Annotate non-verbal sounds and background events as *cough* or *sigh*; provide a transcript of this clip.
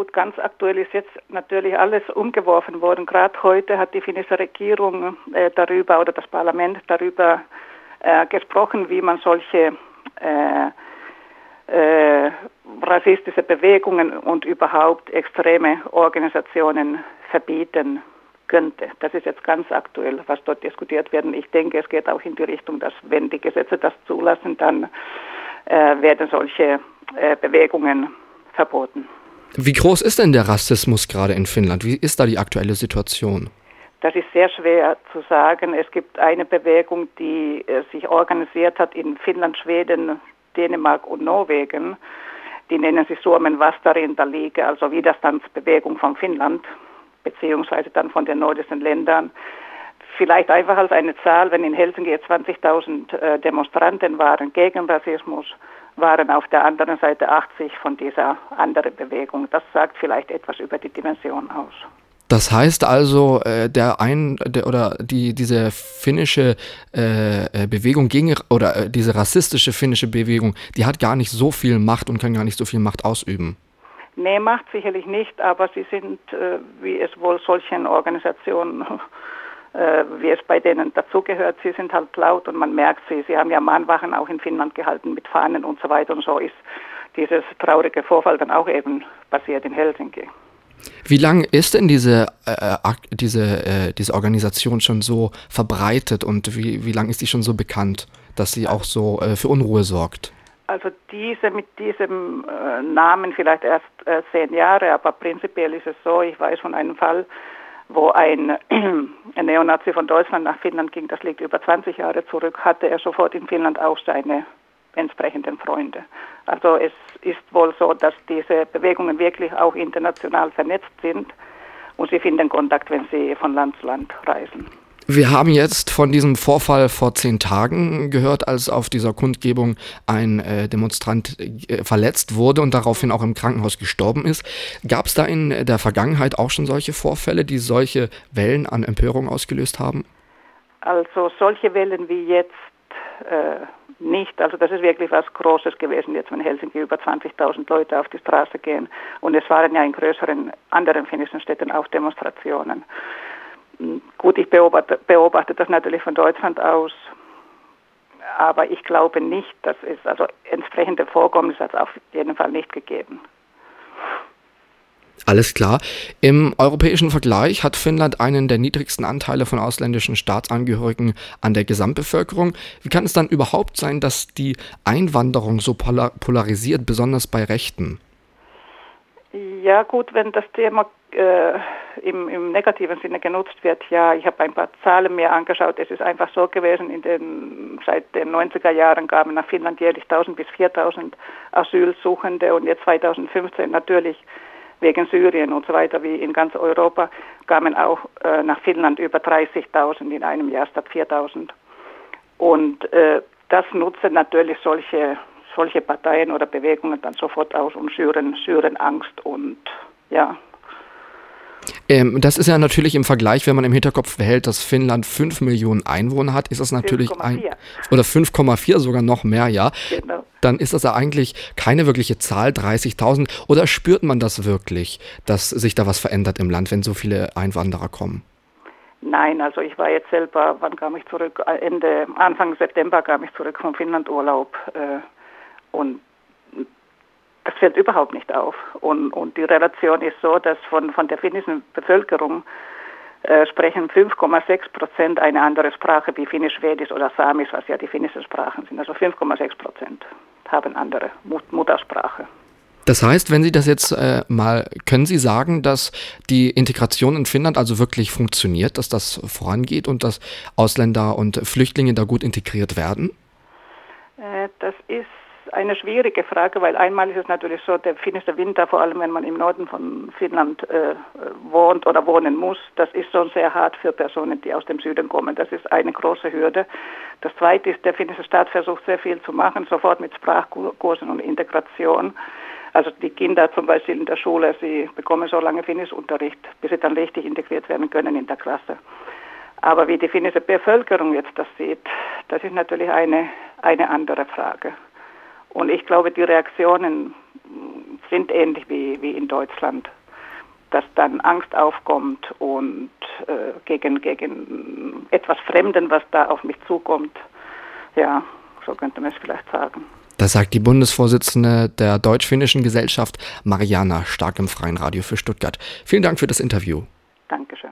Gut, ganz aktuell ist jetzt natürlich alles umgeworfen worden. Gerade heute hat die finnische Regierung äh, darüber oder das Parlament darüber äh, gesprochen, wie man solche äh, äh, rassistische Bewegungen und überhaupt extreme Organisationen verbieten könnte. Das ist jetzt ganz aktuell, was dort diskutiert wird. Ich denke, es geht auch in die Richtung, dass wenn die Gesetze das zulassen, dann äh, werden solche äh, Bewegungen verboten. Wie groß ist denn der Rassismus gerade in Finnland? Wie ist da die aktuelle Situation? Das ist sehr schwer zu sagen. Es gibt eine Bewegung, die äh, sich organisiert hat in Finnland, Schweden, Dänemark und Norwegen. Die nennen sich Suomen Vastarinta Liga, also Widerstandsbewegung von Finnland, beziehungsweise dann von den nordischen Ländern. Vielleicht einfach als eine Zahl, wenn in Helsinki 20.000 äh, Demonstranten waren gegen Rassismus, waren auf der anderen Seite 80 von dieser anderen Bewegung. Das sagt vielleicht etwas über die Dimension aus. Das heißt also, äh, der ein der, oder die diese finnische äh, äh, Bewegung gegen oder äh, diese rassistische finnische Bewegung, die hat gar nicht so viel Macht und kann gar nicht so viel Macht ausüben. Nee, Macht sicherlich nicht, aber sie sind, wie es wohl solchen Organisationen äh, wie es bei denen dazugehört. Sie sind halt laut und man merkt sie. Sie haben ja Mahnwachen auch in Finnland gehalten mit Fahnen und so weiter und so ist dieses traurige Vorfall dann auch eben passiert in Helsinki. Wie lange ist denn diese, äh, diese, äh, diese Organisation schon so verbreitet und wie, wie lange ist die schon so bekannt, dass sie auch so äh, für Unruhe sorgt? Also diese mit diesem äh, Namen vielleicht erst äh, zehn Jahre, aber prinzipiell ist es so, ich weiß von einem Fall, wo ein, *clears throat* ein Neonazi von Deutschland nach Finnland ging, das liegt über 20 Jahre zurück, hatte er sofort in Finnland auch seine entsprechenden Freunde. Also es ist wohl so, dass diese Bewegungen wirklich auch international vernetzt sind und sie finden Kontakt, wenn sie von Land zu Land reisen. Wir haben jetzt von diesem Vorfall vor zehn Tagen gehört, als auf dieser Kundgebung ein äh, Demonstrant äh, verletzt wurde und daraufhin auch im Krankenhaus gestorben ist. Gab es da in der Vergangenheit auch schon solche Vorfälle, die solche Wellen an Empörung ausgelöst haben? Also solche Wellen wie jetzt äh, nicht. Also das ist wirklich was Großes gewesen, jetzt wenn Helsinki über 20.000 Leute auf die Straße gehen. Und es waren ja in größeren anderen finnischen Städten auch Demonstrationen. Gut, ich beobachte, beobachte das natürlich von Deutschland aus, aber ich glaube nicht, dass es also entsprechende Vorkommnisse hat es auf jeden Fall nicht gegeben. Alles klar. Im europäischen Vergleich hat Finnland einen der niedrigsten Anteile von ausländischen Staatsangehörigen an der Gesamtbevölkerung. Wie kann es dann überhaupt sein, dass die Einwanderung so polarisiert, besonders bei Rechten? Ja gut, wenn das Thema äh, im, im, negativen Sinne genutzt wird, ja, ich habe ein paar Zahlen mir angeschaut. Es ist einfach so gewesen, in den, seit den 90er Jahren kamen nach Finnland jährlich 1000 bis 4000 Asylsuchende und jetzt 2015 natürlich wegen Syrien und so weiter wie in ganz Europa kamen auch äh, nach Finnland über 30.000 in einem Jahr statt 4.000. Und äh, das nutzen natürlich solche, solche Parteien oder Bewegungen dann sofort aus und schüren, schüren Angst und ja, ähm, das ist ja natürlich im Vergleich, wenn man im Hinterkopf behält, dass Finnland 5 Millionen Einwohner hat, ist das natürlich 5, ein oder 5,4 sogar noch mehr, ja. Genau. Dann ist das ja eigentlich keine wirkliche Zahl, 30.000. Oder spürt man das wirklich, dass sich da was verändert im Land, wenn so viele Einwanderer kommen? Nein, also ich war jetzt selber, wann kam ich zurück? Ende, Anfang September kam ich zurück vom Finnlandurlaub äh, und das fällt überhaupt nicht auf. Und, und die Relation ist so, dass von, von der finnischen Bevölkerung äh, sprechen 5,6 Prozent eine andere Sprache wie Finnisch, Schwedisch oder Samisch, was ja die finnischen Sprachen sind. Also 5,6 Prozent haben andere Mut Muttersprache. Das heißt, wenn Sie das jetzt äh, mal, können Sie sagen, dass die Integration in Finnland also wirklich funktioniert, dass das vorangeht und dass Ausländer und Flüchtlinge da gut integriert werden? Äh, das ist eine schwierige Frage, weil einmal ist es natürlich so, der finnische Winter, vor allem wenn man im Norden von Finnland äh, wohnt oder wohnen muss, das ist schon sehr hart für Personen, die aus dem Süden kommen. Das ist eine große Hürde. Das Zweite ist, der finnische Staat versucht sehr viel zu machen, sofort mit Sprachkursen und Integration. Also die Kinder zum Beispiel in der Schule, sie bekommen so lange Finnischunterricht, bis sie dann richtig integriert werden können in der Klasse. Aber wie die finnische Bevölkerung jetzt das sieht, das ist natürlich eine, eine andere Frage. Und ich glaube, die Reaktionen sind ähnlich wie, wie in Deutschland, dass dann Angst aufkommt und äh, gegen, gegen etwas Fremden, was da auf mich zukommt. Ja, so könnte man es vielleicht sagen. Das sagt die Bundesvorsitzende der Deutsch-Finnischen Gesellschaft, Mariana Stark im Freien Radio für Stuttgart. Vielen Dank für das Interview. Dankeschön.